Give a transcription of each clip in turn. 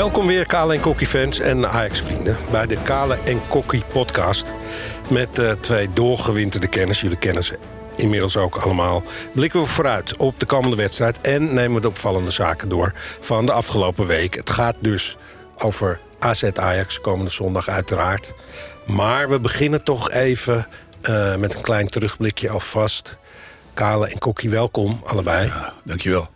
Welkom weer Kale en Kokkie fans en Ajax-vrienden... bij de Kale en Kokkie podcast... met uh, twee doorgewinterde kenners. Jullie kennen ze inmiddels ook allemaal. Blikken we vooruit op de komende wedstrijd... en nemen we de opvallende zaken door van de afgelopen week. Het gaat dus over AZ-Ajax komende zondag uiteraard. Maar we beginnen toch even uh, met een klein terugblikje alvast. Kale en Kokkie, welkom allebei. Ja, dankjewel.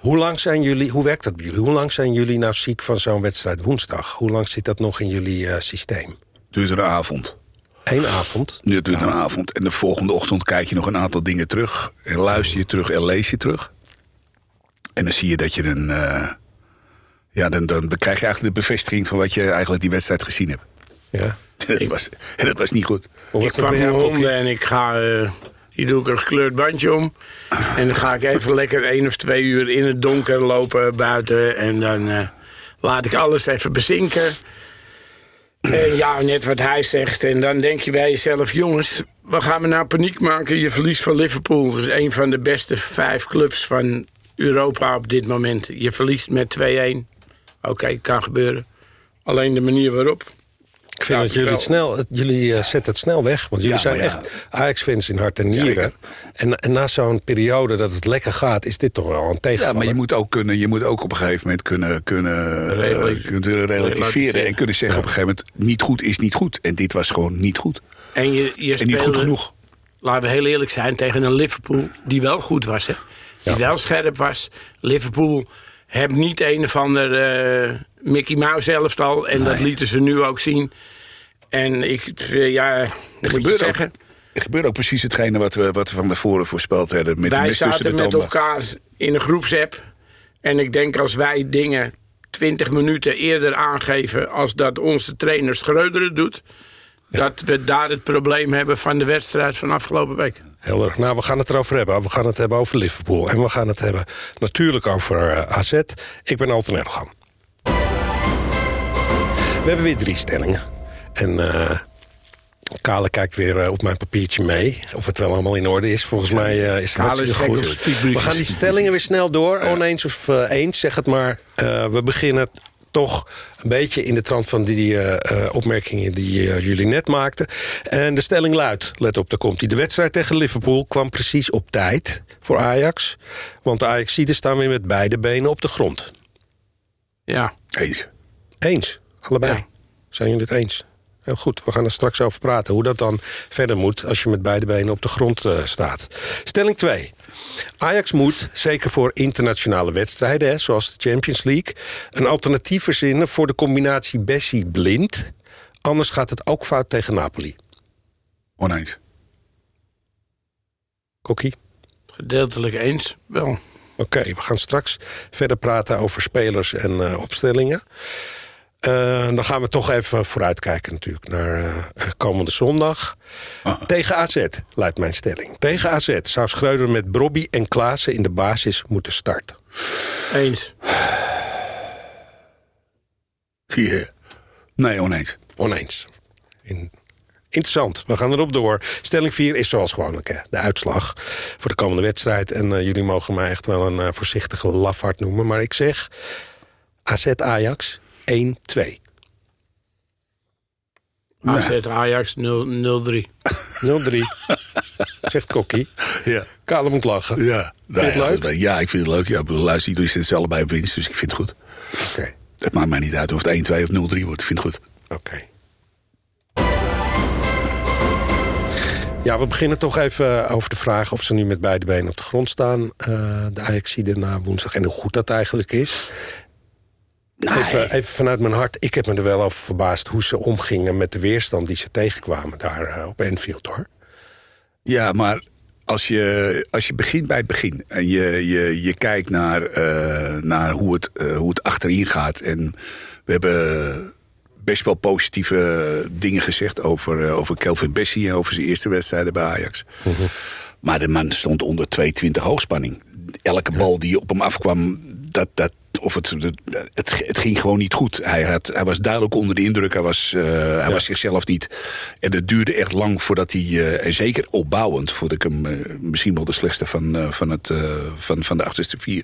Hoe lang zijn jullie, hoe werkt dat bij jullie? Hoe lang zijn jullie nou ziek van zo'n wedstrijd woensdag? Hoe lang zit dat nog in jullie uh, systeem? Duurt een avond. Eén avond? Nu duurt een avond. En de volgende ochtend kijk je nog een aantal dingen terug. En luister je terug en lees je terug. En dan zie je dat je een... Uh, ja, dan, dan krijg je eigenlijk de bevestiging van wat je eigenlijk die wedstrijd gezien hebt. Ja. dat, was, dat was niet goed. Ik pak mijn honden en ik ga... Uh, hier doe ik een gekleurd bandje om. En dan ga ik even lekker één of twee uur in het donker lopen buiten. En dan uh, laat ik alles even bezinken. En ja, net wat hij zegt. En dan denk je bij jezelf, jongens, wat gaan we nou paniek maken? Je verliest van Liverpool. Dat is een van de beste vijf clubs van Europa op dit moment. Je verliest met 2-1. Oké, kan gebeuren. Alleen de manier waarop. Ik vind ja, dat jullie, het snel, jullie uh, zetten het snel weg. Want jullie ja, zijn ja. echt Ajax-fans in hart en nieren. En, en, na zo'n periode dat het lekker gaat, is dit toch wel een tegenvaller. Ja, maar je moet ook, kunnen, je moet ook op een gegeven moment kunnen, kunnen, uh, kunnen relativeren. En kunnen zeggen op een gegeven moment, niet goed is niet goed. En dit was gewoon niet goed. En, je, je en niet goed genoeg. Laten we heel eerlijk zijn, tegen een Liverpool die wel goed was. Hè? Die wel scherp was. Liverpool heb niet een of ander uh, Mickey Mouse elftal. En nee. dat lieten ze nu ook zien. En ik, ja, er gebeurt zeggen. Ook, er gebeurt ook precies hetgene wat we, wat we van tevoren voorspeld hebben. Met wij de zaten de met elkaar in een groepsapp. En ik denk als wij dingen 20 minuten eerder aangeven... als dat onze trainer Schreuderen doet... Dat we daar het probleem hebben van de wedstrijd van afgelopen week. Heel erg. Nou, we gaan het erover hebben. We gaan het hebben over Liverpool. En we gaan het hebben natuurlijk over uh, AZ. Ik ben Alten Erdogan. We hebben weer drie stellingen. En uh, Kale kijkt weer uh, op mijn papiertje mee. Of het wel allemaal in orde is. Volgens mij uh, is het hartstikke goed. We gaan die stellingen weer snel door. Oneens of eens, zeg het maar. we beginnen toch een beetje in de trant van die uh, opmerkingen die uh, jullie net maakten. En de stelling luidt, let op, daar komt hij. De wedstrijd tegen Liverpool kwam precies op tijd voor Ajax. Want de Ajaxiden staan weer met beide benen op de grond. Ja. Eens. Eens, allebei. Ja. Zijn jullie het eens? Heel goed, we gaan er straks over praten. Hoe dat dan verder moet als je met beide benen op de grond uh, staat. Stelling 2. Ajax moet, zeker voor internationale wedstrijden... Hè, zoals de Champions League... een alternatief verzinnen voor de combinatie Bessie-Blind. Anders gaat het ook fout tegen Napoli. Oneens. Kokkie? Gedeeltelijk eens, wel. Oké, okay, we gaan straks verder praten over spelers en uh, opstellingen. Uh, dan gaan we toch even vooruitkijken natuurlijk naar uh, komende zondag. Ah. Tegen AZ, luidt mijn stelling. Tegen AZ zou Schreuder met Brobby en Klaassen in de basis moeten starten. Eens. Zie je? Nee, oneens. Oneens. In... Interessant, we gaan erop door. Stelling 4 is zoals gewoonlijk hè, de uitslag voor de komende wedstrijd. En uh, jullie mogen mij echt wel een voorzichtige lafhart noemen. Maar ik zeg AZ-Ajax 1-2. AZ Ajax 0-3. 0-3. Zegt Kokkie. Ja. Kale moet lachen. Ja. Vind je het leuk? Ja, ik vind het leuk. Ja, luister, jullie zitten allebei op winst, dus ik vind het goed. Oké. Okay. Het maakt mij niet uit of het 1-2 of 0-3 wordt. Ik vind het goed. Oké. Okay. Ja, we beginnen toch even over de vraag of ze nu met beide benen op de grond staan. Uh, de Ajaxide na woensdag en hoe goed dat eigenlijk is. Nee. Even, even, vanuit mijn hart, ik heb me er wel over verbaasd... hoe ze omgingen met de weerstand die ze tegenkwamen daar uh, op Enfield, hoor. Ja, maar als je, als je begint bij het begin... en je, je, je kijkt naar, uh, naar hoe, het, uh, hoe het achterin gaat... en we hebben best wel positieve dingen gezegd over, over Kelvin Bessie... en over zijn eerste wedstrijden bij Ajax. Mm -hmm. Maar de man stond onder 220 hoogspanning. Elke bal die op hem afkwam, dat, dat, of het, het, het, ging gewoon niet goed. Hij, had, hij was duidelijk onder de indruk. Hij was, uh, hij ja. was zichzelf niet. En het duurde echt lang voordat hij... Uh, en zeker opbouwend, vond ik hem uh, misschien wel de slechtste van, van, het, van, van de achterste vier.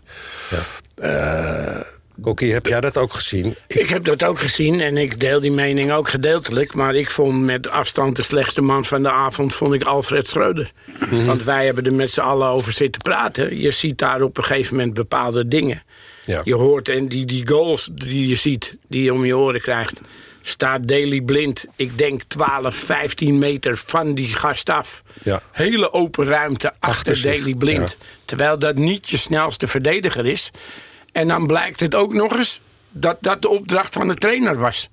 Ja. Kokkie, heb jij dat ook gezien? Ik... heb dat ook gezien en ik deel die mening ook gedeeltelijk. Maar ik vond met afstand de slechtste man van de avond... vond ik Alfred Schreuder. Mhm. Want wij hebben er met z'n allen over zitten praten. Je ziet daar op een gegeven moment bepaalde dingen. Ja. Je hoort en die, die goals die je ziet, die je om je oren krijgt staat Daily Blind, ik denk 12, 15 meter van die gast af. Ja. Hele open ruimte achter, achter Daily Blind. Terwijl dat niet je snelste verdediger is. En dan blijkt het ook nog eens dat dat de opdracht van de trainer was.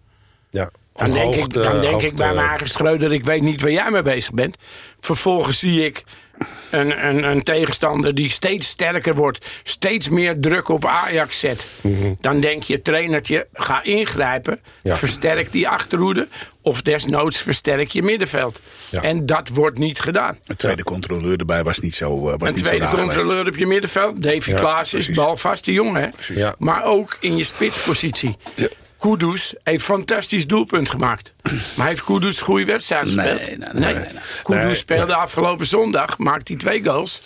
Ja. Dan denk, ik, dan denk ik bij mijn Schreuder, ik weet niet waar jij mee bezig bent. Vervolgens zie ik een, een, een, tegenstander die steeds sterker wordt, steeds meer druk op Ajax zet. Mhm. Dan denk je, trainertje, ga ingrijpen, versterk die achterhoede. Of desnoods versterk je middenveld. En dat wordt niet gedaan. Een tweede controleur erbij was niet zo. Uh, was een tweede controleur op je middenveld. Davy Klaas is balvaste jongen. Hè? Maar ook in je spitspositie. Kudus heeft fantastisch doelpunt gemaakt. Maar heeft Kudus een goede wedstrijd gespeeld? Nee, nee, nee. nee. Kudus speelde afgelopen zondag, maakte hij twee goals.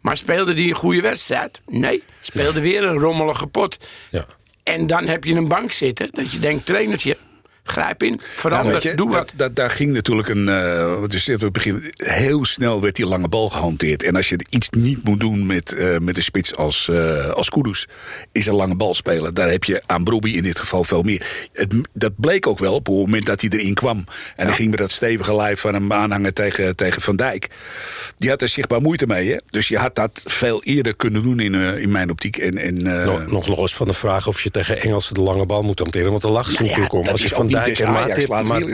Maar speelde hij een goede wedstrijd? Nee. Speelde weer een rommelige pot. Ja. En dan heb je een bank zitten dat je denkt, trainertje, Grijp in, verander, je, doe wat. Dat, daar ging natuurlijk een... Uh, dus het begin, heel snel werd die lange bal gehanteerd. En als je iets niet moet doen met, uh, met een spits als, uh, als Kudus... is een lange bal spelen. Daar heb je aan Brobbey in dit geval veel meer. Het, dat bleek ook wel op het moment dat hij erin kwam. En ja. hij ging met dat stevige lijf van hem aanhangen tegen, tegen Van Dijk. Die had er zichtbaar moeite mee. Hè? Dus je had dat veel eerder kunnen doen in, in mijn optiek. En, en, nog, nog los van de vraag of je tegen Engelsen de lange bal moet hanteren. Want de lach is ja, natuurlijk om. Als je Van Dijk en Matip,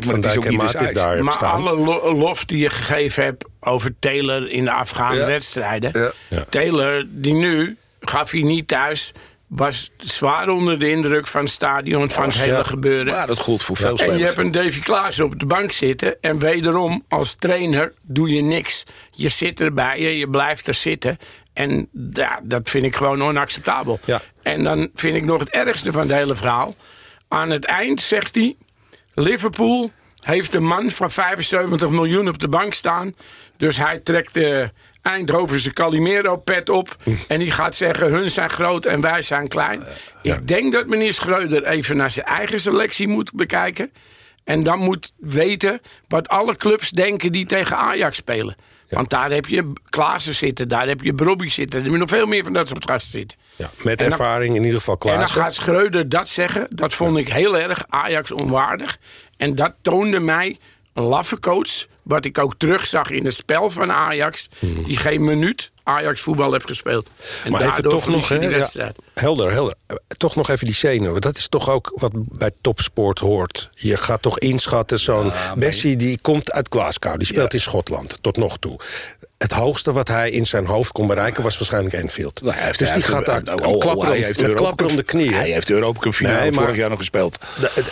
Van Dijk en Matip daar Maar staan. alle lof die je gegeven hebt over Taylor in de afgaande wedstrijden. Taylor, die nu, gaf hij niet thuis was zwaar onder de indruk van het stadion, van het hele gebeuren. Ja, dat gold voor veel spelers. En je hebt een Davy Klaas op de bank zitten... en wederom, als trainer doe je niks. Je zit erbij, je, je blijft er zitten. En ja, dat vind ik gewoon onacceptabel. Ja. En dan vind ik nog het ergste van het hele verhaal... Aan het eind zegt hij... Liverpool heeft een man van 75 miljoen op de bank staan. Dus hij trekt de Eindhovense Calimero-pet op. En die gaat zeggen, hun zijn groot en wij zijn klein. Ik denk dat meneer Schreuder even naar zijn eigen selectie moet bekijken. En dan moet weten wat alle clubs denken die tegen Ajax spelen. Want daar heb je Klaassen zitten, daar heb je Brobby zitten. Er je nog veel meer van dat soort gasten zitten. Ja, met ervaring in ieder geval Klaassen. En dan gaat Schreuder dat zeggen. Dat vond ik heel erg Ajax onwaardig. En dat toonde mij een laffe coach... wat ik ook terugzag in het spel van Ajax... Hmm. die geen minuut Ajax voetbal heeft gespeeld. En maar even toch nog, die wedstrijd. helder, helder. Toch nog even die zenuwen. Dat is toch ook wat bij topsport hoort. Je gaat toch inschatten, zo'n Bessie die komt uit Glasgow. Die speelt in Schotland, tot nog toe het hoogste wat hij in zijn hoofd kon bereiken was waarschijnlijk Enfield. Nou, dus die gaat daar oh, oh, klapper, om, met klapper om de knieën. Hij heeft de Europa Cup finale nee, vorig jaar nog gespeeld.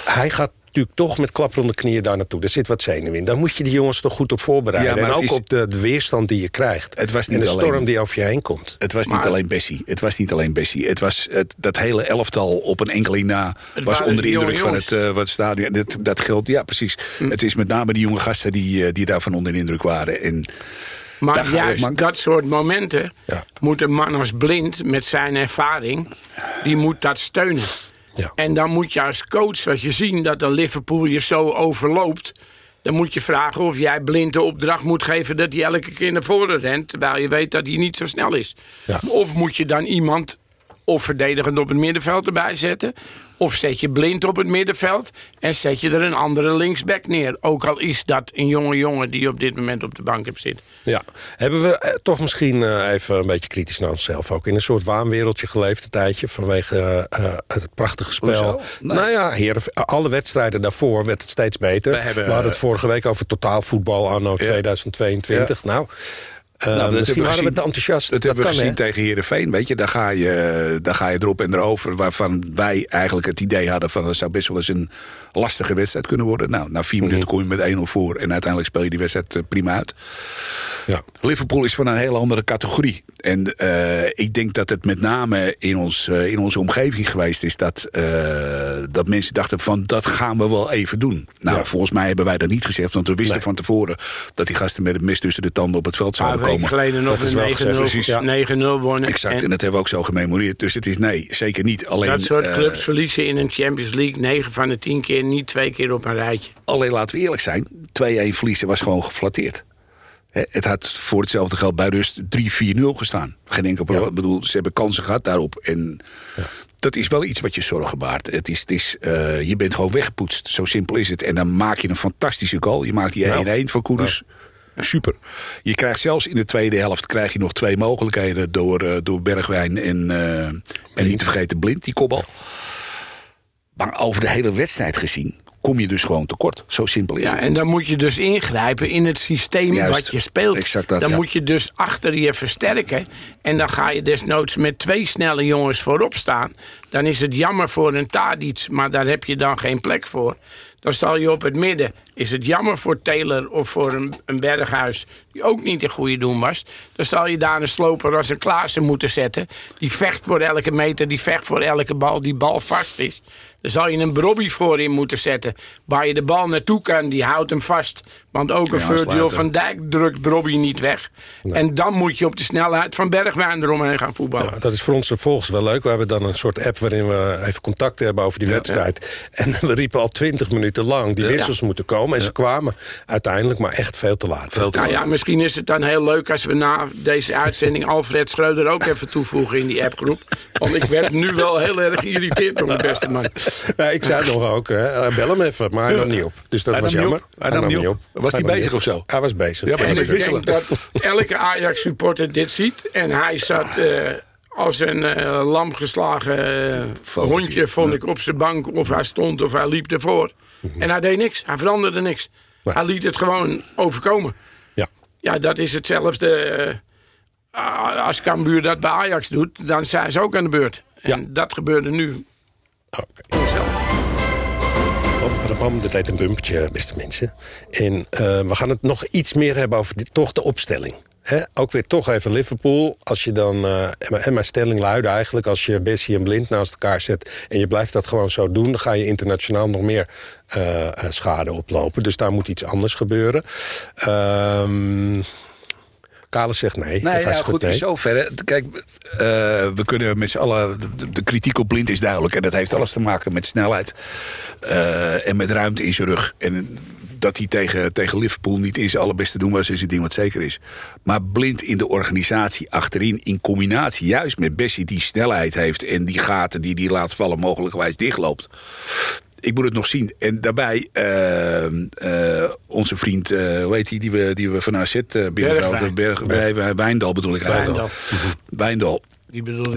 hij gaat natuurlijk toch met klapperende knieën daar naartoe. Er zit wat zenuw in. Daar moet je die jongens toch goed op voorbereiden. Ja, en ook op de, de, weerstand die je krijgt. Het was niet en de storm die over je heen komt. Het was niet alleen Bessie. Het was niet alleen Bessie. Het was het, dat hele elftal op een enkeling na... was onder de indruk van het, uh, wat stadion. Dat, dat geldt, ja precies. Hm. Het is met name die jonge gasten die, uh, die daarvan onder de indruk waren. En... Maar juist dat soort momenten moet een man als blind met zijn ervaring, die moet dat steunen. Ja. En dan moet je als coach, als je ziet dat de Liverpool je zo overloopt... dan moet je vragen of jij blind de opdracht moet geven... dat hij elke keer naar voren rent, terwijl je weet dat hij niet zo snel is. Ja. Of moet je dan iemand of verdedigend op het middenveld erbij zetten. Of zet je blind op het middenveld en zet je er een andere linksback neer. Ook al is dat een jonge jongen die op dit moment op de bank hebt zitten. Ja, hebben we eh, toch misschien eh, even een beetje kritisch naar onszelf ook... in een soort waanwereldje geleefd een tijdje vanwege uh, het prachtige spel. Nou ja, heren, alle wedstrijden daarvoor werd het steeds beter. We, hebben, we hadden het vorige week over totaalvoetbal anno 2022. Nou, uh, nou, misschien waren we te enthousiast. Dat, hebben we gezien tegen Heerenveen. Weet je, daar ga je, daar ga je erop en erover. Waarvan wij eigenlijk het idee hadden van... dat zou best wel eens een lastige wedstrijd kunnen worden. Nou, na vier minuten mhm. kom je met 1-0 voor. En uiteindelijk speel je die wedstrijd eh, prima uit. Ja. Liverpool is van een hele andere categorie. En uh, ik denk dat het met name in, ons, uh, in onze omgeving geweest is... Dat, uh, dat mensen dachten van dat gaan we wel even doen. Nou, ja. volgens mij hebben wij dat niet gezegd. Want we wisten nee. van tevoren dat die gasten met het mes tussen de tanden op het veld zouden komen. Een geleden nog een 9-0 ja. wonnen. Exact, en, en, dat hebben we ook zo gememoreerd. Dus het is nee, zeker niet. Alleen, dat soort clubs verliezen in een Champions League 9 van de 10 keer, niet twee keer op een rijtje. Alleen laten we eerlijk zijn, 2-1 verliezen was gewoon geflatteerd. Het had voor hetzelfde geld bij rust 3-4-0 gestaan. Geen enkel probleem. Ik bedoel, ze hebben kansen gehad daarop. En ja. dat is wel iets wat je zorgen baart. Het is, het is, uh, je bent gewoon weggepoetst. Zo simpel is het. En dan maak je een fantastische goal. Je maakt die 1-1 nou. voor Koeders. Super. Je krijgt zelfs in de tweede helft krijg je nog twee mogelijkheden door, uh, door Bergwijn en, uh, en niet te vergeten Blind, die kopbal. Maar over de hele wedstrijd gezien kom je dus gewoon tekort. Zo simpel is ja, het. En dan moet je dus ingrijpen in het systeem Juist, wat je speelt. Exact dat, dan ja. moet je dus achter je versterken. En dan ga je desnoods met twee snelle jongens voorop staan. Dan is het jammer voor een Tadic, maar daar heb je dan geen plek voor. Dan zal je op het midden, is het jammer voor Taylor of voor een, een Berghuis... ook niet in goede doen was... dan zal je daar een sloper als een Klaassen moeten zetten. Die vecht voor elke meter, die vecht voor elke bal, die bal vast is. Dan zal je een Brobby voor in moeten zetten. Waar je de bal naartoe kan, die houdt hem vast. Want ook een Virgil van Dijk drukt Brobby niet weg. Nee. En dan moet je op de snelheid van Bergwijn eromheen gaan voetballen. Ja, dat is voor ons volgens wel leuk. We hebben dan een soort app waarin we even contact hebben over die ja, wedstrijd. Ja. En we riepen al twintig minuten lang die wissels moeten komen. En ze kwamen uiteindelijk maar echt veel te laat. Veel te nou ja, misschien is het dan heel leuk als we na deze uitzending Alfred Schreuder ook even toevoegen in die appgroep. Want ik werd nu wel heel erg geïrriteerd door mijn beste man. Ja, ik zei nog ook, hè, bel hem even, maar hij nam niet op. Dus dat hij was jammer. Hij nam niet op. Was hij, hij bezig of zo? Hij was bezig. Ja, maar en ik denk dat elke Ajax-supporter dit ziet. En hij zat uh, als een uh, lam geslagen uh, hondje, vond ik, op zijn bank. Of hij stond of hij liep ervoor. Mm -hmm. En hij deed niks. Hij veranderde niks. Nee. Hij liet het gewoon overkomen. Ja. Dat is hetzelfde... als Cambuur dat bij Ajax doet, dan zijn ze ook aan de beurt. En ja. dat gebeurde nu Okay. Bam, bam, dat heet een bumpertje, beste mensen. En uh, we gaan het nog iets meer hebben over dit, toch de opstelling. He, ook weer toch even Liverpool. Als je dan, uh, en mijn stelling luidde eigenlijk... als je Bessie en Blind naast elkaar zet... en je blijft dat gewoon zo doen... dan ga je internationaal nog meer uh, schade oplopen. Dus daar moet iets anders gebeuren. Um, Kalis zegt nee. Nee, ja, goed, nee. in zoverre. Kijk, uh, we kunnen met z'n allen... De, de, kritiek op Blind is duidelijk. En dat heeft alles te maken met snelheid. Uh, en met ruimte in zijn rug. En dat hij tegen, tegen Liverpool niet in zijn allerbeste doen was... is het ding wat zeker is. Maar Blind in de organisatie achterin... in combinatie juist met Bessie die snelheid heeft... en die gaten die die laat vallen mogelijkerwijs dichtloopt ik moet het nog zien. En daarbij uh, uh, onze vriend, uh, hoe heet die, die we, die we van AZ binnenhaalden? Berg, Berg, Wijndal bedoel ik Wijndal. Wijndal.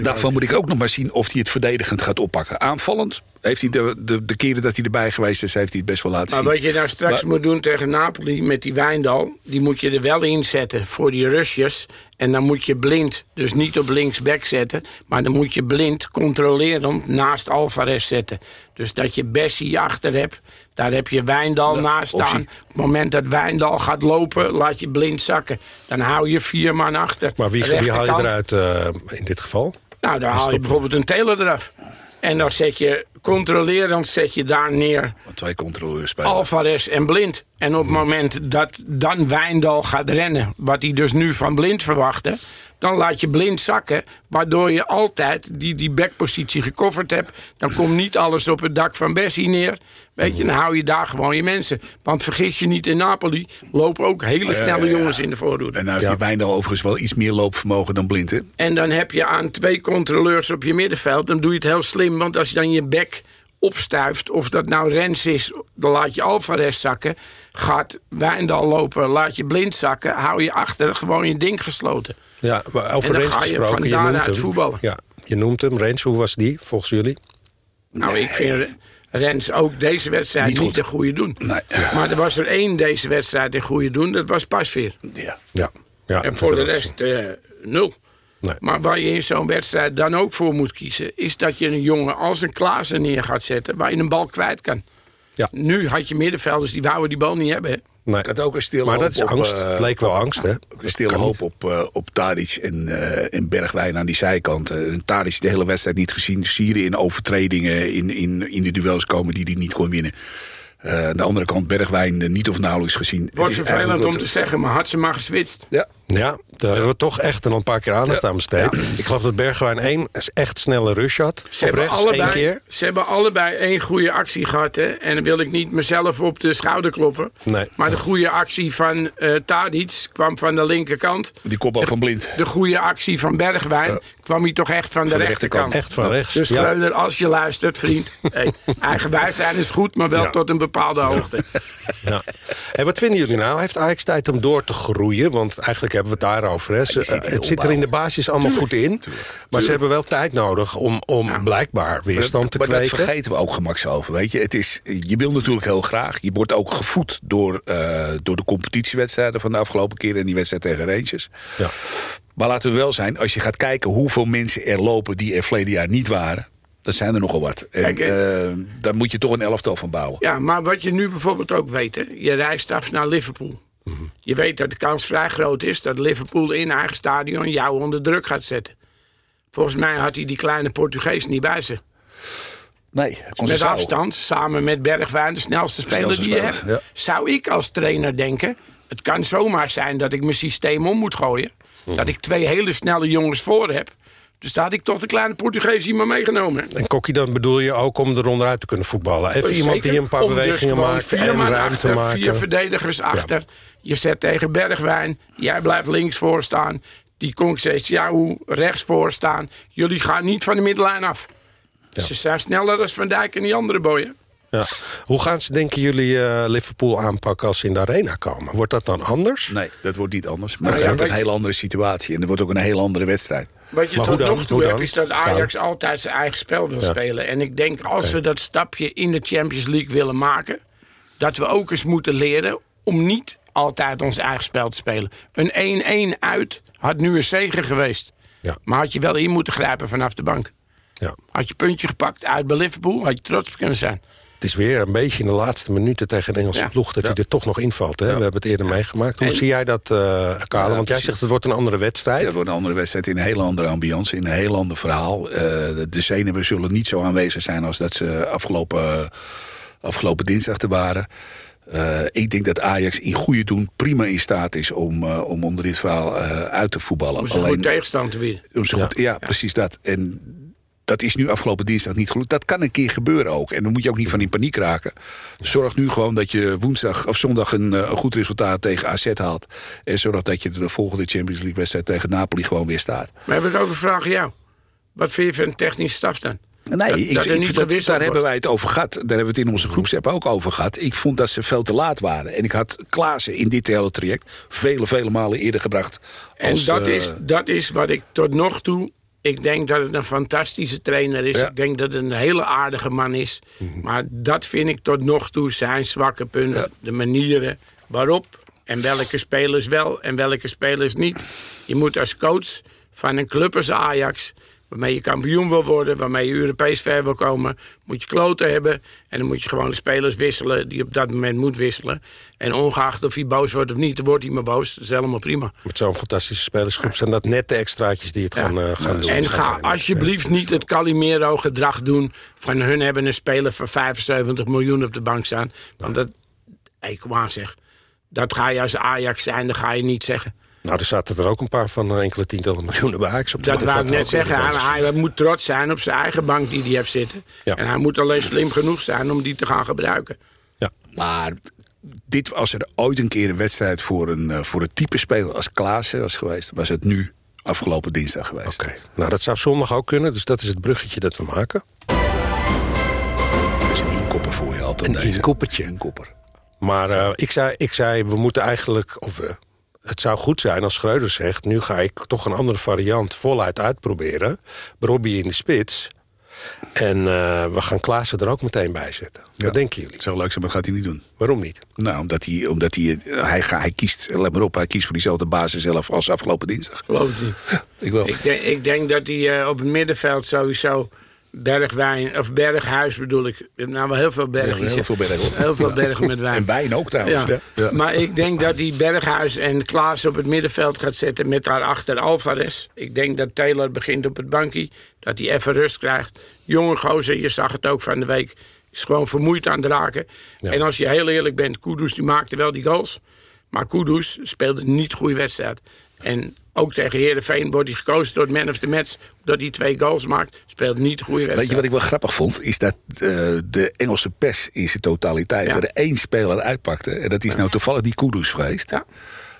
Daarvan moet ik ook nog maar zien of hij het verdedigend gaat oppakken. Aanvallend heeft hij de, de, de keren dat hij erbij geweest is, heeft hij het best wel laten maar zien. Maar wat je nou straks maar, moet doen tegen Napoli met die Wijndal... die moet je er wel inzetten voor die Rusjes. En dan moet je blind, dus niet op linksback zetten... maar dan moet je blind controlerend naast Alvarez zetten. Dus dat je Bessie achter hebt, daar heb je Wijndal de naast staan. Op het moment dat Wijndal gaat lopen, laat je blind zakken. Dan hou je vier man achter. Maar wie, wie haal je eruit uh, in dit geval? Nou, dan haal je bijvoorbeeld een Taylor eraf. En dan zet je controlerend zet je daar neer. Twee controleurs spelen. Alvarez en Blind. En op het moment dat dan Wijndal gaat rennen, wat hij dus nu van Blind verwachtte, dan laat je Blind zakken, waardoor je altijd die, die backpositie gecoverd hebt. Dan komt niet alles op het dak van Bessie neer. Weet je, dan hou je daar gewoon je mensen. Want vergis je niet, in Napoli lopen ook hele snelle uh, jongens in de voorhoede. En nou heeft ja. Wijndal overigens wel iets meer loopvermogen dan Blind, hè? En dan heb je aan twee controleurs op je middenveld, dan doe je het heel slim. Want als je dan je back opstuift, of dat nou Rens is, dan laat je Alvarez zakken. Gaat Wijndal lopen, laat je blind zakken, hou je achter gewoon je ding gesloten. Ja, maar over Rens gesproken, je, je noemt hem. Voetballen. Ja, je noemt hem, Rens, hoe was die volgens jullie? Nou, nee. ik vind Rens ook deze wedstrijd niet, niet de goede doen. Nee. Maar er was er één deze wedstrijd de goede doen, dat was Pasveer. Ja. ja. ja en voor de rest uh, nul. Nee. Maar waar je in zo'n wedstrijd dan ook voor moet kiezen... is dat je een jongen als een Klaassen neer gaat zetten... waar je een bal kwijt kan. Ja. Nu had je middenvelders die wouden die bal niet hebben. Hè? Nee. Ik had ook een stille maar dat is angst. Uh, Leek wel angst, hè? Een stille hoop op, uh, op Tadic en, uh, en Bergwijn aan die zijkant. Uh, Tadic de hele wedstrijd niet gezien. Sieren in overtredingen, in, in, in de duels komen die hij niet kon winnen. Uh, aan de andere kant Bergwijn niet of nauwelijks gezien. Wordt vervelend om te zeggen, maar had ze maar geswitst. Ja, ja, daar hebben we toch echt een paar keer aandacht aan besteed. Ik geloof dat Bergwijn één echt snelle rush had. Ze op rechts allebei, één keer. Ze hebben allebei één goede actie gehad. Hè? En dan wil ik niet mezelf op de schouder kloppen. Nee. Maar de goede actie van uh, Tadic kwam van de linkerkant. Die kopbal van Blind. De goede actie van Bergwijn ja. kwam hij toch echt van, de, de rechterkant. Echt van rechts. Dus Schreuder, als je luistert, vriend. hey, eigenwijs zijn is goed, maar wel tot een bepaalde hoogte. Ja. En wat vinden jullie nou? Heeft Ajax tijd om door te groeien? Want eigenlijk hebben we het daarover. Hè. Ze, het zit er in de basis allemaal goed in. Maar ze hebben wel tijd nodig om, om blijkbaar weerstand te maar kweken. Maar dat vergeten we ook gemakshalve. Weet je, het is, je wil natuurlijk heel graag. Je wordt ook gevoed door, uh, door de competitiewedstrijden van de afgelopen keren. En die wedstrijd tegen Rangers. Ja. Maar laten we wel zijn, als je gaat kijken hoeveel mensen er lopen die er verleden jaar niet waren. Dat zijn er nogal wat. En Kijk, uh, daar moet je toch een elftal van bouwen. Ja, maar wat je nu bijvoorbeeld ook weet. Hè, je reist af naar Liverpool. Je weet dat de kans vrij groot is dat Liverpool in eigen stadion jou onder druk gaat zetten. Volgens mij had hij die kleine Portugees niet bij zich. Nee, met afstand, samen met Bergwijn, de snelste speler die je hebt. Ja. Zou ik als trainer denken... het kan zomaar zijn dat ik mijn systeem om moet gooien. Dat ik twee hele snelle jongens voor heb. Dus daar had ik toch de kleine Portugees hier maar meegenomen. En Kokkie, dan bedoel je ook om er onderuit te kunnen voetballen? Even iemand die een paar om bewegingen dus maakt en ruimte achter, maken. Vier verdedigers achter. Je zet tegen Bergwijn. Jij blijft links voor staan. Die jou rechts voor staan. Jullie gaan niet van de middenlijn af. Ja. Ze zijn sneller dan Van Dijk en die andere boyen. Ja. Hoe gaan ze, denken jullie, uh, Liverpool aanpakken als ze in de arena komen? Wordt dat dan anders? Nee, dat wordt niet anders. Maar nou, ja, wordt een hele andere situatie. En er wordt ook een hele andere wedstrijd. Wat je maar tot nog toe hebt, is dat Ajax altijd zijn eigen spel wil spelen. En ik denk, als we dat stapje in de Champions League willen maken... dat we ook eens moeten leren om niet altijd ons eigen spel te spelen. Een 1-1 uit had nu een zegen geweest. Ja. Maar had je wel in moeten grijpen vanaf de bank. Ja. Had je puntje gepakt uit bij Liverpool, had je trots kunnen zijn. Het is weer een beetje in de laatste minuten tegen de Engelse ploeg... dat hij er toch nog invalt. Hè? We hebben het eerder meegemaakt. Hoe zie jij dat, uh, Kale? Want jij zegt het wordt een andere wedstrijd. Ja, het wordt een andere wedstrijd in een hele andere ambiance. In een heel ander verhaal. Uh, de zenuwen zullen niet zo aanwezig zijn... als dat ze afgelopen, afgelopen dinsdag te waren. Uh, ik denk dat Ajax in goede doen prima in staat is om, uh, om onder dit verhaal uh, uit te voetballen. Om ze goed tegenstand te bieden. Om ja. Goed, ja, ja, precies dat. En dat is nu afgelopen dinsdag niet gelukt. Dat kan een keer gebeuren ook. En dan moet je ook niet van in paniek raken. Zorg nu gewoon dat je woensdag of zondag een, een goed resultaat tegen AZ haalt. En zorg dat je de volgende Champions League wedstrijd tegen Napoli gewoon weer staat. Maar heb ik ook een vraag aan jou. Wat vind je van een technische staf dan? Nee, dat, ik, dat ik, dat, daar hebben wij het over gehad. Daar hebben we het in onze groepsapp ook over gehad. Ik vond dat ze veel te laat waren. En ik had Klaassen in dit hele traject vele, vele malen eerder gebracht. Als, en dat, uh, is, dat is wat ik tot nog toe ik denk dat het een fantastische trainer is. Ik denk dat het een hele aardige man is. Mhm. Maar dat vind ik tot nog toe zijn zwakke punt. Ja. De manieren waarop en welke spelers wel en welke spelers niet. Je moet als coach van een club als Ajax waarmee je kampioen wil worden, waarmee je Europees ver wil komen, moet je kloten hebben. En dan moet je gewoon de spelers wisselen die op dat moment moet wisselen. En ongeacht of hij boos wordt of niet, dan wordt hij maar boos. Dat is helemaal prima. Met zo'n fantastische spelersgroep zijn dat net de extraatjes die het ja. gaan, uh, gaan doen. En ga alsjeblieft niet het Calimero-gedrag doen van hun hebben een speler van 75 miljoen op de bank staan. Want dat, hey, kom aan zeg, dat ga je als Ajax zijn, dat ga je niet zeggen. Nou, er zaten er ook een paar van uh, enkele tientallen miljoenen bij Ajax op Dat wou ik net zeggen. Hij, hij, moet trots zijn op zijn eigen bank die hij heeft zitten. Ja. En hij moet alleen slim genoeg zijn om die te gaan gebruiken. Ja. Maar dit, als er ooit een keer een wedstrijd voor een, uh, voor een type speler als Klaassen was geweest... was het nu afgelopen dinsdag geweest. Oké. Nou, dat zou zondag ook kunnen. Dus dat is het bruggetje dat we maken. Dat is een inkopper voor je altijd. Een inkoppertje. Inkopper. Maar uh, ik, zei, ik zei, we moeten eigenlijk... Of we, het zou goed zijn als Schreuder zegt... nu ga ik toch een andere variant voluit uitproberen. Robbie in de spits. En uh, we gaan Klaassen er ook meteen bij zetten. Ja. Wat denken jullie? Het zou leuk zijn, maar dat gaat hij niet doen. Waarom niet? Nou, omdat hij, omdat hij, hij, hij kiest, let maar op, hij kiest voor diezelfde basis zelf als afgelopen dinsdag. Geloof ik niet. ik wel. Ik denk, ik denk dat hij uh, op het middenveld sowieso bergwijn, of berghuis bedoel ik. Nou, wel heel veel bergen. heel veel bergen. Heel veel bergen met wijn. En wijn ook trouwens. Ja. Maar ik denk dat die Berghuis en Klaas op het middenveld gaat zetten met daarachter Alvarez. Ik denk dat Taylor begint op het bankje, dat hij even rust krijgt. Jonge gozer, je zag het ook van de week, is gewoon vermoeid aan het raken. En als je heel eerlijk bent, Kudus die maakte wel die goals. Maar Kudus speelde niet goede wedstrijd. En ook tegen Heerenveen wordt hij gekozen door het man of the match. Dat hij twee goals maakt. Speelt niet de goede wedstrijd. Weet je wat ik wel grappig vond? Is dat uh, de Engelse pers in zijn totaliteit er één speler uitpakte. En dat is nou toevallig die Kudus geweest. Ja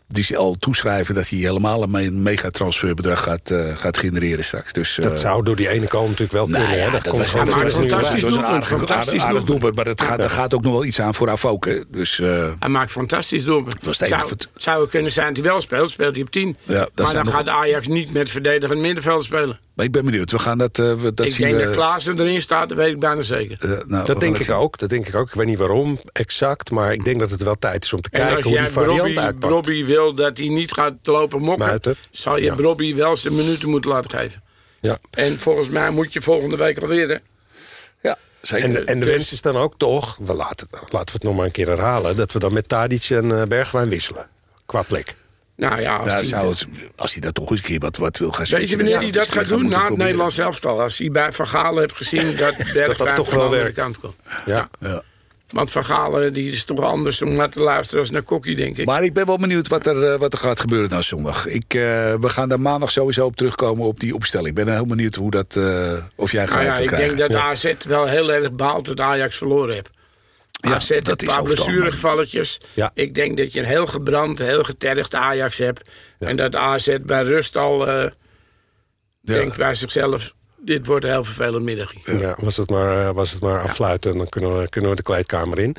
die al toeschrijven dat hij helemaal een megatransferbedrag gaat, uh, gaat genereren straks. Dus, dat uh, zou door die ene kant natuurlijk wel kunnen. Nou ja, dat, dat was, dat was een fantastisch doelpunt. Fantastisch aardig doelpunt. Maar dat gaat, er gaat ook nog wel iets aan voor Avoke. Dus, uh, hij maakt fantastisch doelpunt. Het zou, het kunnen zijn dat hij wel speelt. Speelt hij op 10. Ja, maar dan gaat Ajax niet met verdedigend middenveld spelen. Maar ik ben benieuwd. We gaan dat, uh, dat ik zien denk we... dat Klaassen erin staat, dat weet ik bijna zeker. Uh, nou, dat denk ik ook. Dat denk ik ook. Ik weet niet waarom exact, maar ik denk dat het wel tijd is om te kijken hoe die variant Robbie, uitpakt. Robbie wil dat hij niet gaat lopen mokken, Muiten. zal je ja. Robbie wel zijn minuten moeten laten geven. Ja. En volgens mij moet je volgende week alweer. Hè? Ja. Zeker. En, en de dus- wens is dan ook toch, we laten, laten we het nog maar een keer herhalen... dat we dan met Tadic en Bergwijn wisselen. Qua plek. Nou ja, als, nou, die, zou het, als hij dat toch eens een keer wat, wat wil gaan Weet je wanneer hij dat gaat doen? Na het Nederlands elftal. Als hij bij Van Galen heeft gezien dat Bergwijn dat toch wel de kant komt. Ja. ja. Want Van Galen die is toch anders om naar te luisteren als naar Kokkie, denk ik. Maar ik ben wel benieuwd wat er, uh, wat er gaat gebeuren na zondag. Ik, uh, we gaan daar maandag sowieso op terugkomen op die opstelling. Ik ben heel benieuwd hoe dat, uh, of jij gaat nou ja, Ik krijgen. denk dat AZ wel heel erg baalt dat Ajax verloren heeft. Ja, AZ dat een paar blessuregevalletjes. Ja. Ik denk dat je een heel gebrand, heel getergd Ajax hebt. Ja. En dat AZ bij rust al uh, denkt bij zichzelf... dit wordt een heel vervelend middagje. Ja, was het maar, was het maar afsluiten, dan kunnen we, kunnen we de kleedkamer in.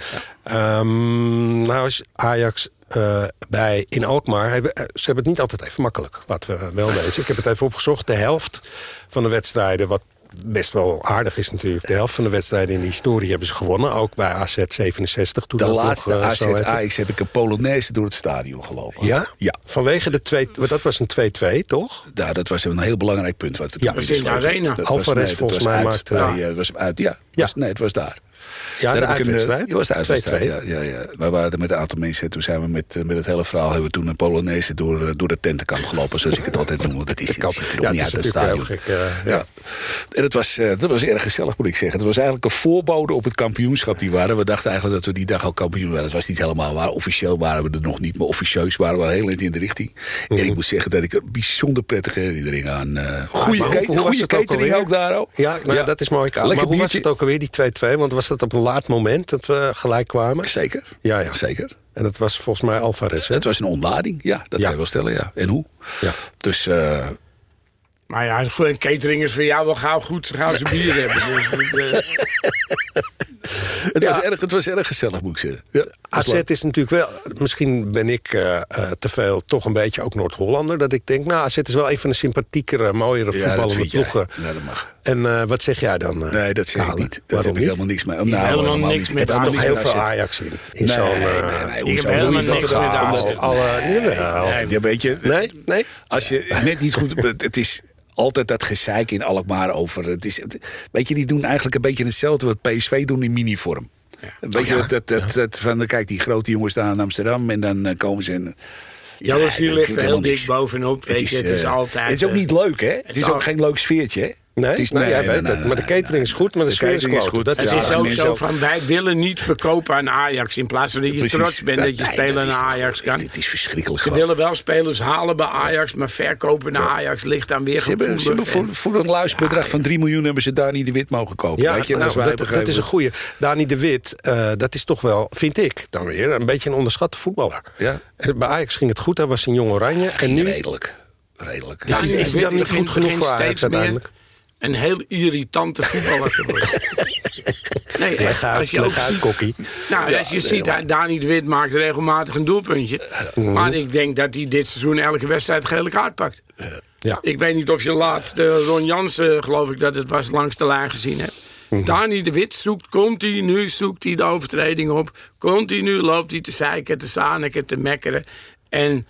Um, nou is Ajax uh, bij, in Alkmaar, hebben, ze hebben het niet altijd even makkelijk. Laten we wel wezen. Ik heb het even opgezocht. De helft van de wedstrijden, wat best wel aardig is natuurlijk. De helft van de wedstrijden in de historie hebben ze gewonnen. Ook bij AZ 67. Toen de laatste nog, uh, AZ Ajax heb ik een Polonaise door het stadion gelopen. Ja? Ja. Vanwege de twee... Dat was een 2-2, toch? Ja, dat was een heel belangrijk punt. Wat we ja, was in de arena. Alvarez volgens mij maakte... Ja, ja, het was uit. Ja, ja. Was, nee, het was daar. Ja, Daar de uitwedstrijd? Het was de uitwedstrijd, ja, ja, ja. We waren er met een aantal mensen en toen zijn we met, met het hele verhaal... hebben we toen een Polonaise door, door de tentenkamp gelopen, zoals ik het altijd noem. Dat is, dat ziet er ja, niet uit het stadion. Gek, uh, ja. En het was, dat was erg gezellig, moet ik zeggen. Het was eigenlijk een voorbode op het kampioenschap die waren. We dachten eigenlijk dat we die dag al kampioen waren. Dat was niet helemaal waar. Officieel waren we er nog niet, maar officieus waren we heel net in de richting. Mm. En ik moet zeggen dat ik er bijzonder prettige herinnering aan... Uh, goede catering ook, ook daar ook. Ja, nou, ja, dat is mooi. Lekker maar hoe was het ook alweer, die 2-2? Want was dat op een laat moment dat we gelijk kwamen? Zeker. Ja, ja. Zeker. En dat was volgens mij Alvarez, hè? Het was een ontlading, ja. Dat ja. kan je wel stellen, ja. En hoe? Ja. Dus... Uh, maar ja, gewoon catering is voor jou wel gauw goed. Gauw ze bier hebben. Dus, uh, het, ja. was erg, het was erg gezellig, moet ik zeggen. Ja, AZ is natuurlijk wel... Misschien ben ik uh, uh, te veel toch een beetje ook Noord-Hollander. Dat ik denk, nou, AZ is wel een van de sympathiekere, mooiere ja, voetballende ploegen. Ja, dat mag. En uh, wat zeg jij dan? Uh, nee, dat zeg ik niet. Daar heb ik helemaal niks mee. Nou, helemaal, helemaal niks met Er zit toch heel veel Ajax in. in nee, zo'n, nee, nee, nee. Ik heb helemaal niks met Ajax. Nee, weet je, nee, nee. Als je net niet goed... Het is altijd dat gezeik in Alkmaar over. Het is, weet je, die doen eigenlijk een beetje hetzelfde wat PSV doen in minivorm. Ja. Weet je, oh, ja. dat, dat, dat, van, kijk, die grote jongens staan in Amsterdam en dan uh, komen ze in... Joris, hier ligt er heel dik bovenop. Weet het is, je, het is uh, altijd... Het is ook niet leuk, hè? Het, het is, is ook geen leuk sfeertje, hè? Nee, het is, nee, nee, jij weet nee, het. Maar de catering is goed, maar de, de sfeer is, is goed. Dat het is ook zo van, wij willen niet verkopen aan Ajax. In plaats van dat je Precies, trots bent dat, dat je spelen naar Ajax kan. Dit is verschrikkelijk. Ze willen wel spelers halen bij Ajax, maar verkopen naar Ajax ligt dan weer Ze hebben, ze hebben voor, voor een luisterbedrag van 3 miljoen hebben ze Dani de Wit mogen kopen. Ja, weet je, nou, dat, dat is een goeie. Dani de Wit, uh, dat is toch wel, vind ik dan weer, een beetje een onderschatte voetballer. Ja. Bij Ajax ging het goed, hij was een jong oranje. En nu... Redelijk. Redelijk. Ja, is, is hij niet goed genoeg voor Ajax uiteindelijk? Een heel irritante voetballer geworden. nee, echt, als je ook ziet, kokkie. Nou, ja, als je ziet, ja. Dani de Wit maakt regelmatig een doelpuntje. Mm. Maar ik denk dat hij dit seizoen elke wedstrijd gele kaart pakt. Ja. Ik weet niet of je laatst Ron Jansen, geloof ik dat het was, langs de lijn gezien hebt. Mm -hmm. Dani de Wit zoekt continu zoekt hij de overtreding op. Continu loopt hij te zeiken, te zaniken, te mekkeren. En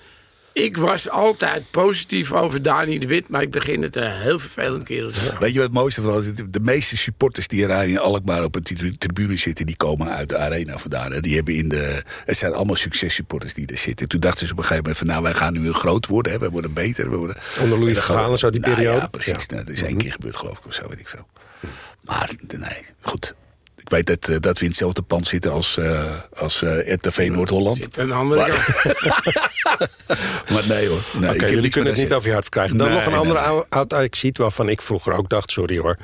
ik was altijd positief over Dani de Wit, maar ik begin het een heel vervelend kerel te Weet je wat het mooiste van is? De meeste supporters die er in Alkmaar op een tribune zitten, die komen uit de arena vandaan. Die hebben in de, het zijn allemaal successupporters die er zitten. Toen dachten ze op een gegeven moment van nou, wij gaan nu groot worden, hè, wij worden beter. We worden, Onder Louis Vergaal zo die nou periode? ja, precies. Nou, dat is één mhm. keer gebeurd geloof ik of zo, weet ik veel. Maar nee, goed. Ik weet dat, uh, dat we in hetzelfde pand zitten als, uh, als uh, RTV Noord-Holland. Zit een andere maar, maar nee hoor. Nee, okay, jullie kunnen het niet over je hart krijgen. Dan nog een andere nee. oud ziet waarvan ik vroeger ook dacht, sorry hoor.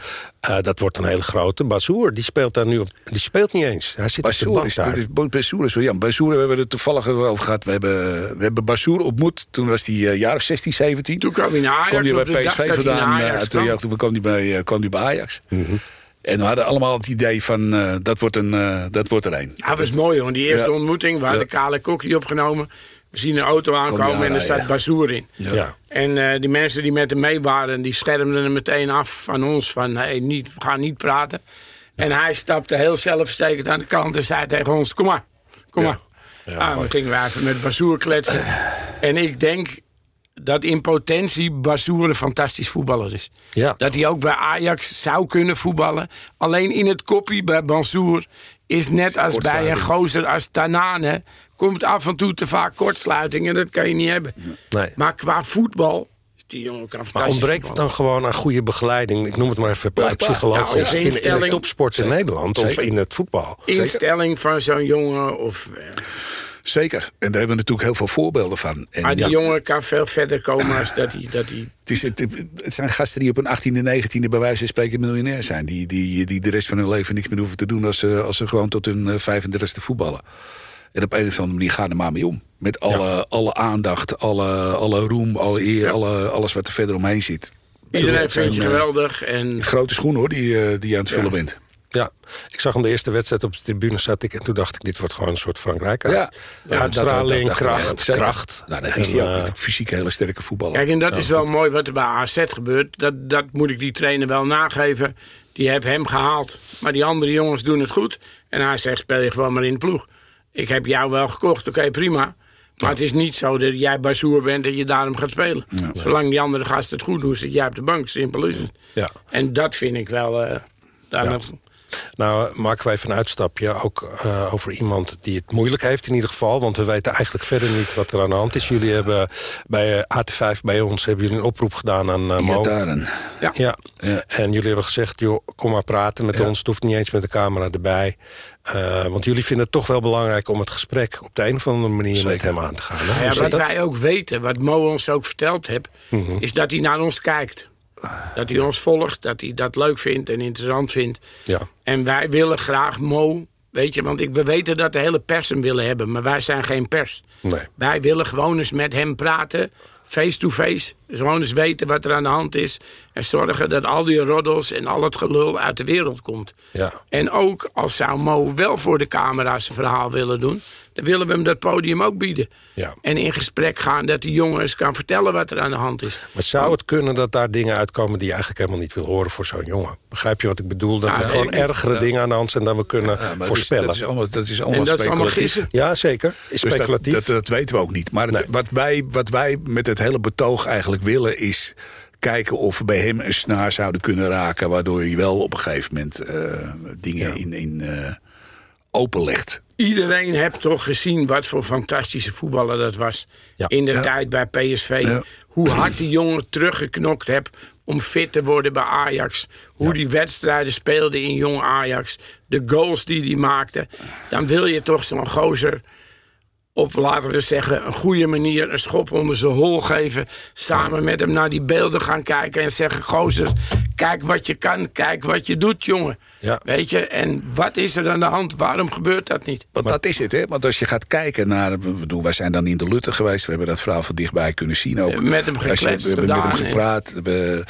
dat wordt een hele grote. Bazoer, die speelt daar nu op. Die speelt niet eens. Hij zit Bazoer op de daar. Is, is wel ja. Bazoer hebben we het toevallig over gehad. We hebben, we hebben Bazoer ontmoet. Toen was hij jaar of 16, 17. Toen kwam hij naar Ajax. Kwam hij bij PSV vandaan. Toen kwam hij bij, kwam hij bij Ajax. Mm -hmm. En we hadden allemaal het idee van, uh, dat, wordt een, uh, dat wordt er een. Ja, dat was mooi hoor. Die eerste ontmoeting, we hadden Kale Kokkie opgenomen. We zien een auto aankomen en er zat Bazoer in. Ja. En uh, die mensen die met hem mee waren, die schermden hem meteen af van ons. Van, hey, niet, we gaan niet praten. En hij stapte heel zelfverzekerd aan de kant en zei tegen ons, kom maar, kom maar. Ja, ah, we gingen we even met Bazoer kletsen. en ik denk dat in potentie Bazoer een fantastisch voetballer is. Ja. Dat hij ook bij Ajax zou kunnen voetballen. Alleen in het kopie bij Bazoer is net als bij een gozer als Tanane... komt af en toe te vaak kortsluiting en dat kan je niet hebben. Nee. Maar qua voetbal die jongen kan Maar ontbreekt het dan gewoon aan goede begeleiding? Ik noem het maar even psychologisch. Ja, in, in de topsport in Nederland of in het voetbal. Instelling van zo'n jongen of... Eh, Zeker. En daar hebben we natuurlijk heel veel voorbeelden van. En maar die jongen kan veel verder komen als dat hij... Dat hij... Het, is, het, het, zijn gasten die op een 18e, 19e bij wijze van spreken miljonair zijn. Die, die, die de rest van hun leven niks meer hoeven te doen... als ze, als ze gewoon tot hun 35e eh, voetballen. En op een of andere manier gaan er maar mee om. Met alle, alle aandacht, alle, alle roem, alle eer, alle, alles wat er verder omheen zit. Iedereen vindt je eh, geweldig. En... Grote schoen hoor, die, eh, die je aan het vullen bent. Ja, ik zag hem de eerste wedstrijd op de tribune zat ik... en toen dacht ik, dit wordt gewoon een soort Frankrijk. Ja, ja Uitstraling, kracht, kracht. Nou, dat is hij ook. Uh, fysiek hele sterke voetballer. Kijk, en dat is wel mooi wat er bij AZ gebeurt. Dat, dat moet ik die trainer wel nageven. Die heeft hem gehaald. Maar die andere jongens doen het goed. En hij zegt, speel je gewoon maar in de ploeg. Ik heb jou wel gekocht, oké, prima. Maar het is niet zo dat jij Bazoer bent dat je daarom gaat spelen. Zolang die andere gasten het goed doen, zit jij op de bank. Simpel is het. Ja. En dat vind ik wel... Uh, nou, maken wij even een uitstapje. Ook uh, over iemand die het moeilijk heeft in ieder geval. Want we weten eigenlijk verder niet wat er aan de hand is. Jullie hebben bij eh, AT5 bij ons hebben jullie een oproep gedaan aan uh, Mo. Ja. ja. ja. En jullie hebben gezegd, joh, kom maar praten met ons. Het hoeft niet eens met de camera erbij. Uh, want jullie vinden het toch wel belangrijk om het gesprek... op de een of andere manier met hem aan te gaan. Hè? Ja, wat wij ook weten, wat Mo ons ook verteld heeft... Mm is dat hij naar ons kijkt. Dat hij ons volgt, dat hij dat leuk vindt en interessant vindt. Ja. En wij willen graag Mo, weet je, want ik, we weten dat de hele pers hem willen hebben, maar wij zijn geen pers. Nee. Wij willen gewoon eens met hem praten, face-to-face. Gewoon eens weten wat er aan de hand is. En zorgen dat al die roddels en al het gelul uit de wereld komt. Ja. En ook als zou Mo wel voor de camera zijn verhaal willen doen dan willen we hem dat podium ook bieden. Ja. En in gesprek gaan dat die jongens kan vertellen wat er aan de hand is. Maar zou het kunnen dat daar dingen uitkomen die je eigenlijk helemaal niet wil horen voor zo'n jongen? Begrijp je wat ik bedoel? Dat er gewoon ergere dingen aan de hand zijn dan we kunnen voorspellen. Dat is, allemaal, dat is allemaal dat speculatief. Is allemaal ja, zeker. Is dus speculatief. Dat, dat, weten we ook niet. Maar wat, wij, wat wij met het hele betoog eigenlijk willen is kijken of we bij hem een snaar zouden kunnen raken... waardoor je wel op een gegeven moment uh, dingen in, in uh, openlegt. Iedereen heeft toch gezien wat voor fantastische voetballer dat was. In de tijd bij PSV. Hoe hard die jongen teruggeknokt heb om fit te worden bij Ajax. Hoe die wedstrijden speelde in jong Ajax. De goals die hij maakte. Dan wil je toch zo'n gozer op, laten we zeggen, een goede manier een schop onder zijn hol geven. Samen met hem naar die beelden gaan kijken en zeggen: Gozer, kijk wat je kan, kijk wat je doet, jongen. Ja. Weet je, en wat is er aan de hand? Waarom gebeurt dat niet? Want dat is het, hè? Want als je gaat kijken naar. Bedoel, wij zijn dan in de Lutte geweest, we hebben dat verhaal van dichtbij kunnen zien ook. Met hem gekletst, we hebben met hem gepraat. We,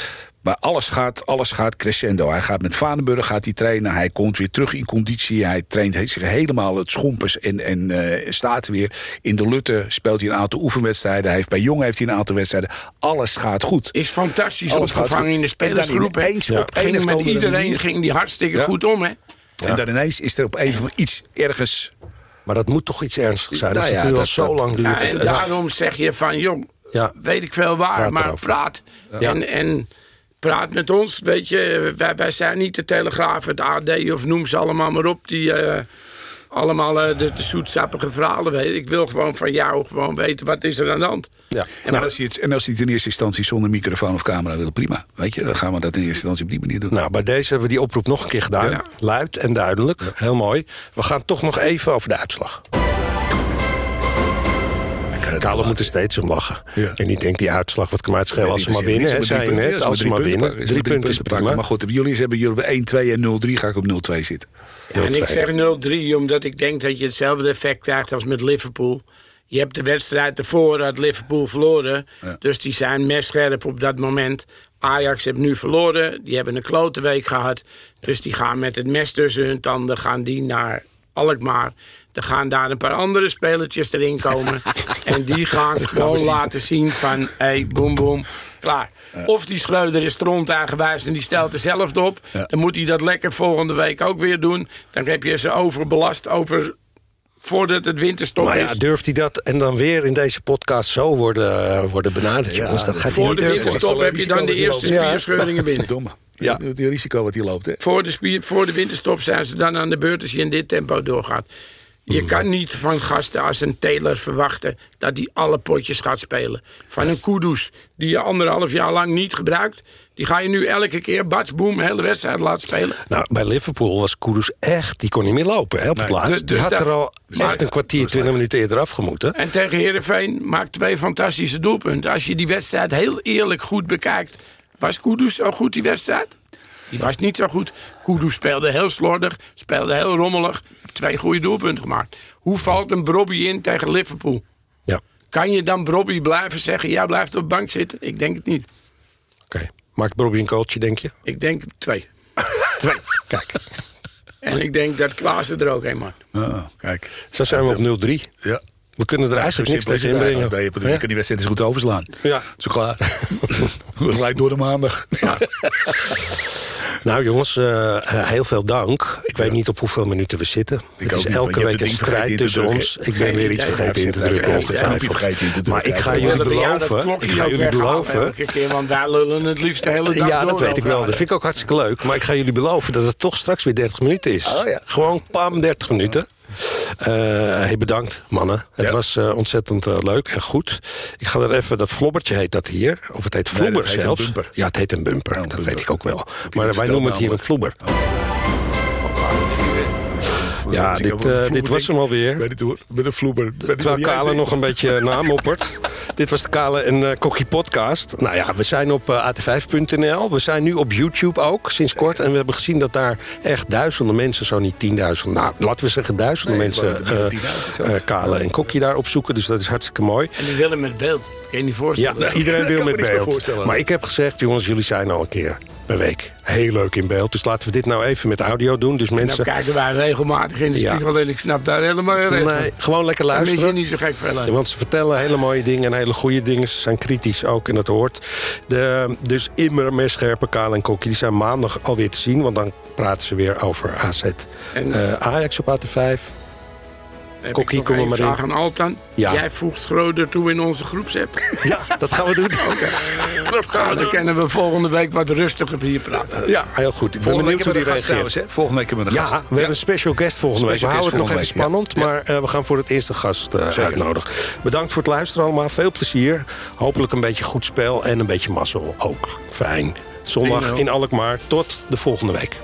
maar alles gaat, alles gaat crescendo. Hij gaat met Vadenburg gaat hij trainen. Hij komt weer terug in conditie. Hij traint zich helemaal het schompers en, en uh, staat weer. In de Lutte speelt hij een aantal oefenwedstrijden. Hij heeft, bij Jong heeft hij een aantal wedstrijden. Alles gaat goed. Is fantastisch alles opgevangen in de spelersgroep. Eens ja. op ging met iedereen ging die hartstikke goed om. Hè? En dan ineens is er op een of andere iets ergens... Maar dat moet toch iets ernstigs zijn, nou als het nu al zo lang duurt. en daarom zeg je van, jong, weet ik veel waar, maar praat. En, en praat met ons, weet je. Wij, wij zijn niet de Telegraaf, het AD of noem ze allemaal maar op... die uh, allemaal uh, de, de zoetsappige verhalen weten. Ik wil gewoon van jou gewoon weten, wat is er aan de hand? Ja. En, nou, als je het, en als je het in eerste instantie zonder microfoon of camera wil, prima. Weet je, dan gaan we dat in eerste instantie op die manier doen. Nou, bij deze hebben we die oproep nog een keer gedaan. Luid en duidelijk. Heel mooi. We gaan toch nog even over de uitslag. Kale moet er steeds om lachen. En ik denk die uitslag, wat kan mij het schelen als ze maar winnen. Zei net, als ze maar winnen. Drie punten is prima. Maar goed, jullie hebben jullie 1, 2 en 0-3 ga ik op 0-2 zitten. en ik zeg 0-3 omdat ik denk dat je hetzelfde effect krijgt als met Liverpool. Je hebt de wedstrijd ervoor uit Liverpool verloren. Dus die zijn messcherp op dat moment. Ajax heeft nu verloren. Die hebben een klote week gehad. Dus die gaan met het mes tussen hun tanden gaan die naar Alkmaar. Er gaan daar een paar andere spelertjes erin komen. en die gaan gewoon laten zien van... hé, hey, boem, boem, klaar. Of die Schreuder is stront aangewijs en die stelt er zelf op. Dan moet hij dat lekker volgende week ook weer doen. Dan heb je ze overbelast over voordat het winterstop maar ja, is. Durft hij dat en dan weer in deze podcast zo worden, uh, worden benaderd? Ja, dat gaat voor de winterstop heb je dan de eerste spierscheuringen binnen. Domme. Ja. Het risico wat hij loopt. Hè? Voor, de spier, voor de winterstop zijn ze dan aan de beurt als je in dit tempo doorgaat. Je mm. kan niet van gasten als een Taylor verwachten dat die alle potjes gaat spelen. Van een Kudus die je anderhalf jaar lang niet gebruikt. Die ga je nu elke keer, bats, boom, hele wedstrijd laten spelen. Nou, bij Liverpool was Kudus echt, die kon niet meer lopen hè, op het laatst. Dus, dus had er al echt een kwartier, twintig minuten eerder afgemoeten. En tegen Heerenveen maakt twee fantastische doelpunten. Als je die wedstrijd heel eerlijk goed bekijkt... was Kudus zo goed die wedstrijd? Die was niet zo goed. Kudu speelde heel slordig, speelde heel rommelig. Twee goede doelpunten gemaakt. Hoe valt een Brobby in tegen Liverpool? Ja. Kan je dan Brobby blijven zeggen, jij blijft op de bank zitten? Ik denk het niet. Oké. Maakt Brobby een coachje, denk je? Ik denk twee. twee, kijk. En ik denk dat Klaassen er ook een man. Oh, kijk. Zo zijn we op 0-3. Ja. We kunnen er eigenlijk niks tegen inbrengen. Je kan die wedstrijd eens goed overslaan. Ja. Zo klaar. Gelijk door de maandag. Ja. Nou jongens, uh, heel veel dank. Ik weet niet op hoeveel minuten we zitten. Ik het is elke week een strijd tussen ons. Ik ben weer iets vergeten in te drukken, ongetwijfeld. Maar ik ga jullie beloven... Ik ga jullie beloven... Want wij lullen het liefst de hele dag Ja, dat weet ik wel. Dat vind ik ook hartstikke leuk. Maar ik ga jullie beloven dat het toch straks weer 30 minuten is. Oh, Gewoon pam, 30 minuten. Uh, hey, bedankt, mannen. Het was uh, ontzettend uh, leuk en goed. Ik ga er even, dat flobbertje heet dat hier. Of het heet vlobber nee, zelfs. Ja, het heet een bumper. dat bumper. weet ik ook wel. Maar wij noemen het hier een vloeber. Oh. Ja, dit, uh, dit was hem alweer. Met, met een vloeber. Terwijl Kale nog een beetje namoppert. dit was de Kale en uh, Kokkie podcast. Nou ja, we zijn op uh, at5.nl. We zijn nu op YouTube ook, sinds kort. En we hebben gezien dat daar echt duizenden mensen, zo niet tienduizenden... nou, laten we zeggen duizenden nee, mensen Kale en Kokkie daar opzoeken. Dus dat is hartstikke mooi. En die willen met beeld. Kan je niet voorstellen? Ja, iedereen wil met beeld. Maar ik heb gezegd, jongens, jullie zijn al een keer per week. Heel leuk in beeld. Dus laten we dit nou even met audio doen. Dus mensen... Nou kijken wij regelmatig in de spiegel en ik snap daar helemaal geen Nee, gewoon lekker luisteren. Dan is niet zo gek. Want ze vertellen hele mooie dingen en hele goede dingen. Ze zijn kritisch ook en dat hoort. De, dus immer meer scherpe Kaal en Kokkie. Die zijn maandag alweer te zien. Want dan praten ze weer over AZ. En, uh, Ajax op AT5. Kokkie, kom maar in. aan Altan. Ja. Jij voegt Schroeder toe in onze groepsapp. Ja, dat gaan we doen. okay. dat gaan we nou, dan kunnen we volgende week wat rustiger hier praten. Ja, heel goed. Ik ben benieuwd hoe die reageert. Volgende week hebben we een gast. Ja, we hebben een special guest volgende week. We houden het nog even spannend, maar uh, we gaan voor het eerste gast uh, uitnodigen. Bedankt voor het luisteren allemaal. Veel plezier. Hopelijk een beetje goed spel en een beetje mazzel ook. Fijn. Zondag in Alkmaar. Tot de volgende week.